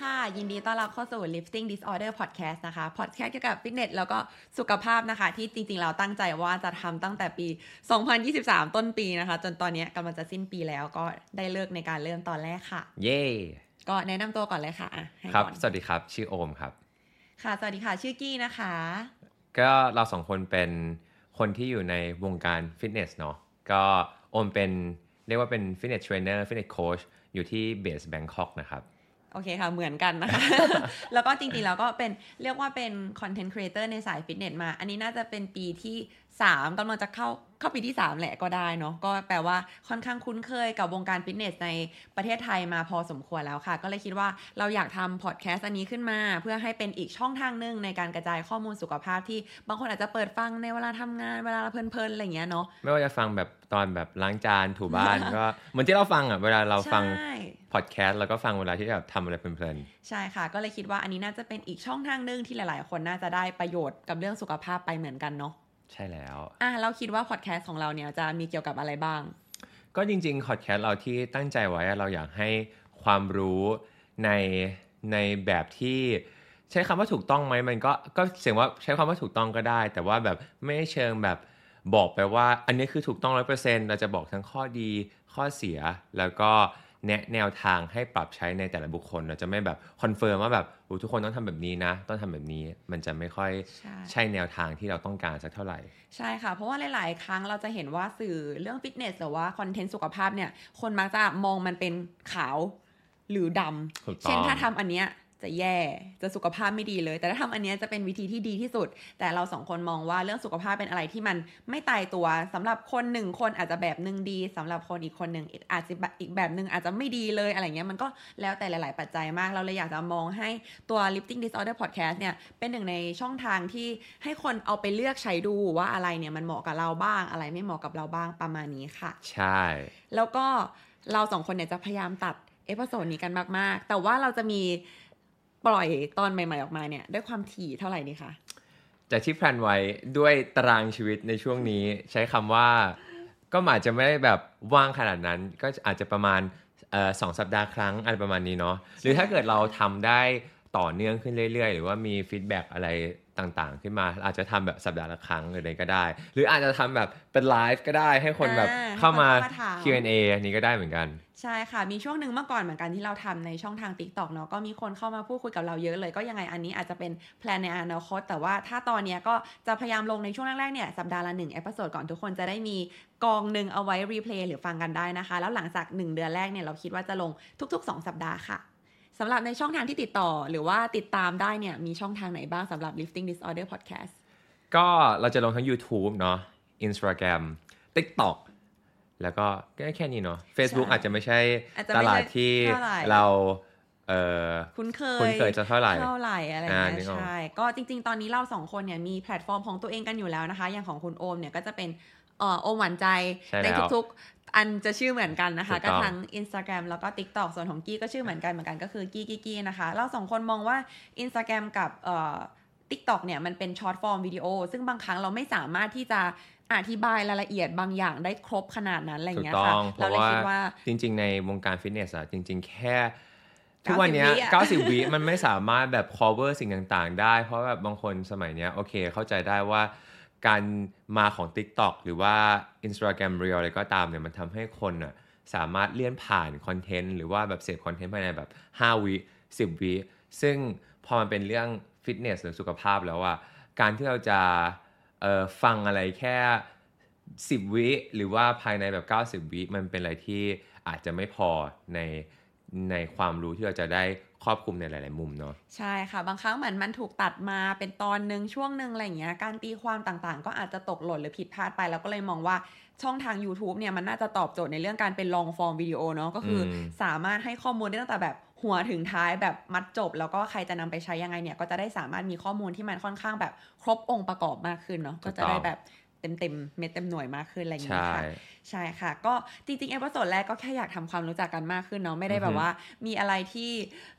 ค่ะ ยินดีต้อนรับเข้าสู่ Lifting Disorder Podcast นะคะ podcast เกี่ยวกับฟิตเนสแล้วก็สุขภาพนะคะ ที่จริง ๆ เราตั้งใจว่าจะทำตั้งแต่ปี 2023 ต้นปีนะคะ จนตอนนี้กำลังจะสิ้นปีแล้วก็ได้เลิกในการเริ่มตอนแรกค่ะ เย่ก็แนะนำตัวก่อนเลยค่ะอะให้ครับ ก่อนสวัสดีครับ ชื่อโอมครับ ค่ะ สวัสดีค่ะ ชื่อกี้นะคะ ก็เราสองคนเป็นคนที่อยู่ในวงการฟิตเนสเนาะก็โอมเป็นเรียกว่าเป็น fitness trainer fitness coach อยู่ที่ Base Bangkok นะครับ โอเคค่ะ เหมือนกันนะคะ แล้วก็จริงๆแล้วก็เป็นเรียกว่าเป็น content creator ในสายฟิตเนสมา อันนี้น่าจะเป็นปีที่ 3กำลังจะเข้าเข้าปีที่ 3 แหละก็ได้เนาะก็แปลว่าค่อนข้างคุ้นเคยกับวงการฟิตเนสในประเทศไทยมาพอสมควรแล้วค่ะ ก็เลยคิดว่าเราอยากทำพอดแคสต์อันนี้ขึ้นมา เพื่อให้เป็นอีกช่องทางหนึ่งในการกระจายข้อมูลสุขภาพที่บางคนอาจจะเปิดฟังในเวลาทำงานเวลาเราเพลินๆอะไรอย่างเงี้ยเนาะไม่ว่าจะฟังแบบตอนแบบล้างจานถูบ้านก็เหมือนที่เราฟังอะเวลาเราฟัง พอดแคสต์แล้วก็ฟังเวลาที่แบบทำอะไรเพลินใช่ค่ะ ก็เลยคิดว่าอันนี้น่าจะเป็นอีกช่องทางหนึ่งที่หลาย ๆ คนน่าจะได้ประโยชน์กับเรื่องสุขภาพไปเหมือนกันเนาะๆใช่แล้วอะเราคิดว่าพอดแคสต์ของเราเนี่ยจะมีเกี่ยวกับอะไรบ้าง ก็จริงๆพอดแคสต์เราที่ตั้งใจไว้อะเราอยากให้ความรู้ในในแบบที่ใช้คำว่าถูกต้องไหมมันก็ก็เสียงว่าใช้คำว่าถูกต้องก็ได้ แต่ว่าแบบไม่ได้เชิงแบบบอกไปว่า อันนี้คือถูกต้องร้อยเปอร์เซ็นต์เราจะบอกทั้งข้อดีข้อเสียแล้วก็ แนะแนวทางให้ปรับใช้ในแต่ละบุคคลเราจะไม่แบบ confirm ว่าแบบโอ้ทุกคนต้องทำแบบนี้นะ ต้องทำแบบนี้มันจะไม่ค่อยใช่ใช่แนวทางที่เราต้องการสักเท่าไหร่ ใช่ค่ะ เพราะว่าหลาย ๆ ครั้งเราจะเห็นว่าสื่อเรื่องฟิตเนสหรือว่าคอนเทนต์สุขภาพเนี่ยคนมักจะมองมันเป็นขาวหรือดำ ถูกำต้องเช่นถ้าทำอันเนี้ย จะแย่จะสุขภาพไม่ดีเลย แต่ถ้าทำอันเนี้ยจะเป็นวิธีที่ดีที่สุด แต่เราสองคนมองว่าเรื่องสุขภาพเป็นอะไรที่มันไม่ตายตัวสำหรับคนหนึ่งคนอาจจะแบบหนึ่งดีสำหรับคนอีกคนหนึ่งอาจจะอีกแบบหนึ่งอาจจะไม่ดีเลยอะไรเงี้ยมันก็แล้วแต่หลาย ๆ ปัจจัยมากเราเลยอยากจะมองให้ตัว lifting disorder podcast เนี่ยเป็นหนึ่งในช่องทางที่ให้คนเอาไปเลือกใช้ดูว่าอะไรเนี่ยมันเหมาะกับเราบ้าง อะไรไม่เหมาะกับเราบ้างประมาณนี้ค่ะ ใช่ แล้วก็เราสองคนเนี่ยจะพยายามตัดepisode นี้กันมาก ๆ แต่ว่าเราจะมี ปล่อยตอนใหม่ ๆออกมาเนี่ยด้วยความถี่เท่าไหร่นี่คะจากที่ plan ไว้ด้วยตารางชีวิตในช่วงนี้ใช้คำว่า ก็อาจจะไม่ได้แบบว่างขนาดนั้น ก็อาจจะประมาณออสองสัปดาห์ครั้งอะไรประมาณนี้เนาะหรือถ้าเกิดเราทำได้ต่อเนื่องขึ้นเรื่อยๆ หรือว่ามี feedback อะไร ต่างๆ ขึ้นมาอาจจะทำแบบสัปดาห์ละครั้งหรืออะไรก็ได้ หรืออาจจะทำแบบเป็นไลฟ์ก็ได้ให้คนแบบอ่าเข้ามาให้คนเข้ามาถาม Q&A อันนี้ก็ได้เหมือนกัน ใช่ค่ะ มีช่วงหนึ่งเมื่อก่อนเหมือนกันที่เราทำในช่องทาง TikTok เนาะก็มีคนเข้ามาพูดคุยกับเราเยอะเลยก็ยังไงอันนี้อาจจะเป็น plan ในอนาคตแต่ว่าถ้าตอนเนี้ยก็จะพยายามลงในช่วงแรกๆเนี่ยสัปดาห์ละหนึ่ง episode ก่อนทุกคนจะได้มีกองหนึ่งเอาไว้ replay หรือฟังกันได้นะคะ แล้วหลังจาก 1 เดือนแรกเนี่ยเราคิดว่าจะลงทุก ๆ 2 สัปดาห์ค่ะ สำหรับในช่องทางที่ติดต่อหรือว่าติดตามได้เนี่ยมีช่องทางไหนบ้างสำหรับ lifting disorder podcast ก็เราจะลงทั้ง YouTube เนาะ Instagram TikTok แล้วก็แค่นี้เนาะ Facebook ใช่อาจจะไม่ใช่อาจจะตไม่ใช่ลาดที่เท่าไหร่เราเอ่อคุ้นเคยคุ้นเคยจะเท่าไหร่เท่าไหร่อะไรอ่าเงี้นึยกออกใช่ ก็จริง ๆ ตอนนี้เราสองคนเนี่ยมีแพลตฟอร์มของตัวเองกันอยู่แล้วนะคะ อย่างของคุณโอมเนี่ยก็จะเป็นเอ่อโอมหวานใจใช่ในแล้วทุกๆ อันจะชื่อเหมือนกันนะคะถูกต้ก็องทั้ง Instagram แล้วก็ TikTok ส่วนของกี้ก็ชื่อเหมือนกันเหมือนกันก็คือกี้กี้กี้นะคะ เราสองคนมองว่า Instagram กับเอ่อ TikTok เนี่ยมันเป็น short-form video ซึ่งบางครั้งเราไม่สามารถที่จะอธิบายรายละเอียดบางอย่างได้ครบขนาดนั้นอะไรเงี้ยค่ะ ถูกต้องเพราะว่าเราเลยคิดว่าจริง ๆ ในวงการฟิตเนสอะจริง ๆ แค่ทุกวันเนี้ย90วิอะ90 วิมันไม่สามารถแบบ cover สิ่งต่าง ๆ ได้ เพราะแบบบางคนสมัยเนี้ยโอเคเข้าใจได้ว่า การมาของ TikTok หรือว่า Instagram Reel อะไรก็ตามเนี่ยมันทำให้คนอะสามารถเลื่อนผ่านคอนเทนต์หรือว่าแบบเสพคอนเทนต์ภายในแบบ 5 วิ 10 วิ ซึ่งพอมันเป็นเรื่องฟิตเนสหรือสุขภาพแล้วอะการที่เราจะฟังอะไรแค่ 10 วิ หรือว่าภายในแบบ 90 วิ มันเป็นอะไรที่อาจจะไม่พอในในความรู้ที่เราจะได้ ครอบคลุมในหลาย ๆ มุมเนาะใช่ค่ะ บางครั้งเหมือนมันถูกตัดมาเป็นตอนหนึ่งช่วงหนึ่งอะไรอย่างเงี้ยการตีความต่างๆ ก็อาจจะตกหล่นหรือผิดพลาดไปแล้วก็เลยมองว่าช่องทาง YouTube เนี่ยมันน่าจะตอบโจทย์ในเรื่องการเป็นลองฟอร์มวิดีโอเนาะก็คืออมสามารถให้ข้อมูลได้ตั้งแต่แบบหัวถึงท้ายแบบมัดจบ แล้วก็ใครจะนำไปใช้ยังไงเนี่ย ก็จะได้สามารถมีข้อมูลที่มันค่อนข้างแบบครบองค์ประกอบมากขึ้นเนาะก็จะได้แบบ เต็มๆ เต็มเม็ดเต็มหน่วยมากขึ้นอะไรอย่างใช่เงี้ยค่ะใช่ใช่ค่ะ ก็จริงๆ episode แรกก็แค่อยากทำความรู้จักกันมากขึ้นเนาะไม่ได้แบบอืบอฮึว่า มีอะไรที่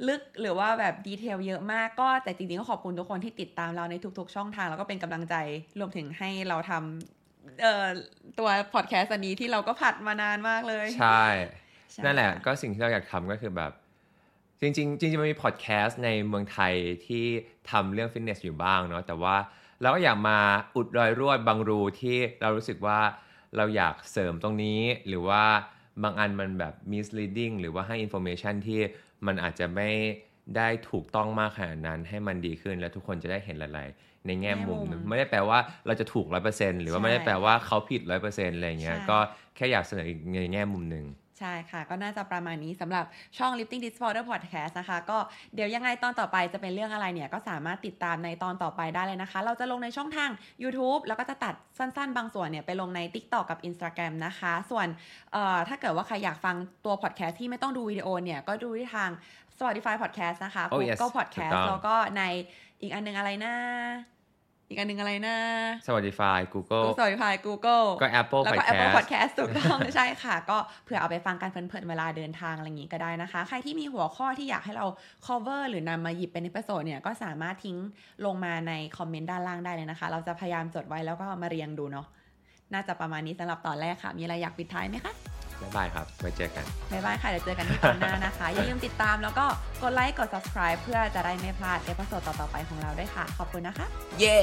ลึกหรือว่าแบบ detail เยอะมากก็แต่จริงๆก็ขอบคุณทุกคนที่ติดตามเราในทุกๆ ช่องทาง แล้วก็เป็นกำลังใจรวมถึงให้เราทำเอ่อตัวพอดแคสต์อันนี้ที่เราก็ผัดมานานมากเลย ใช่ใช่นั่นแหละค่ก็สิ่งที่เราอยากทำก็คือแบบ จริงๆจริงๆมันมีพอดแคสต์ในเมืองไทยที่ทำเรื่องฟิตเนสอยู่บ้างเนาะแต่ว่าเราก็อยากมาอุดรอยรั่วบางรูที่เรารู้สึกว่าเราอยากเสริมตรงนี้ หรือว่าบางอันมันแบบ misleading หรือว่าให้ information ที่มันอาจจะไม่ได้ถูกต้องมากขนาดนั้นให้มันดีขึ้นและทุกคนจะได้เห็นหลายๆ ในแง่มุมแง่มุมหนึ่งไม่ได้แปลว่าเราจะถูกร้อยเปอร์เซ็นต์หรือว่าใช่ไม่ได้แปลว่าเขาผิดร้อยเปอร์เซ็นต์อะไรเงี้ยใช่ก็แค่อยากเสนออีกในแง่มุมหนึ่งใช่ค่ะ ก็น่าจะประมาณนี้สำหรับช่อง Lifting Disorder Podcast นะคะ ก็เดี๋ยวยังไงตอนต่อไปจะเป็นเรื่องอะไรเนี่ย ก็สามารถติดตามในตอนต่อไปได้เลยนะคะ เราจะลงในช่องทาง YouTube แล้วก็จะตัดสั้นๆ บางส่วนเนี่ย ไปลงใน TikTok กับ Instagram นะคะ ส่วนเอ่อถ้าเกิดว่าใครอยากฟังตัว podcast ที่ไม่ต้องดูวิดีโอเนี่ย ก็ดูที่ทาง Spotify Podcast นะคะ Oh yes Google Podcast ถูกต้องแล้วก็ในอีกอันหนึงอะไรนะ อีกอันหนึงอะไรนะ Spotify Google Spotify Google ก็ Apple แล้วก็ Podcast Apple Podcast ถูกต้องใช่ค่ะ ก็เผื่อเอาไปฟังกันเพลินๆเวลาเดินทางอะไรอย่างนี้ก็ได้นะคะ ใครที่มีหัวข้อที่อยากให้เรา cover หรือนำมาหยิบเป็น e พิโซดเนี่ย ก็สามารถทิ้งลงมาในคอมเมนต์ด้านล่างได้เลยนะคะ เราจะพยายามจดไว้แล้วก็มาเรียงดูเนาะน่าจะประมาณนี้สำหรับตอนแรกค่ะ มีอะไรอยากปิดท้ายไหมคะ บ๊ายบายครับ ไว้เจอกัน บ๊ายบายค่ะ เดี๋ยวเจอกันที่ตอนหน้านะคะ อย่าลืมติดตามแล้วก็กดไลค์ กด subscribe เพื่อจะได้ไม่พลาดเอพิโซดต่อๆไปของเราด้วยค่ะ ขอบคุณนะคะ เย้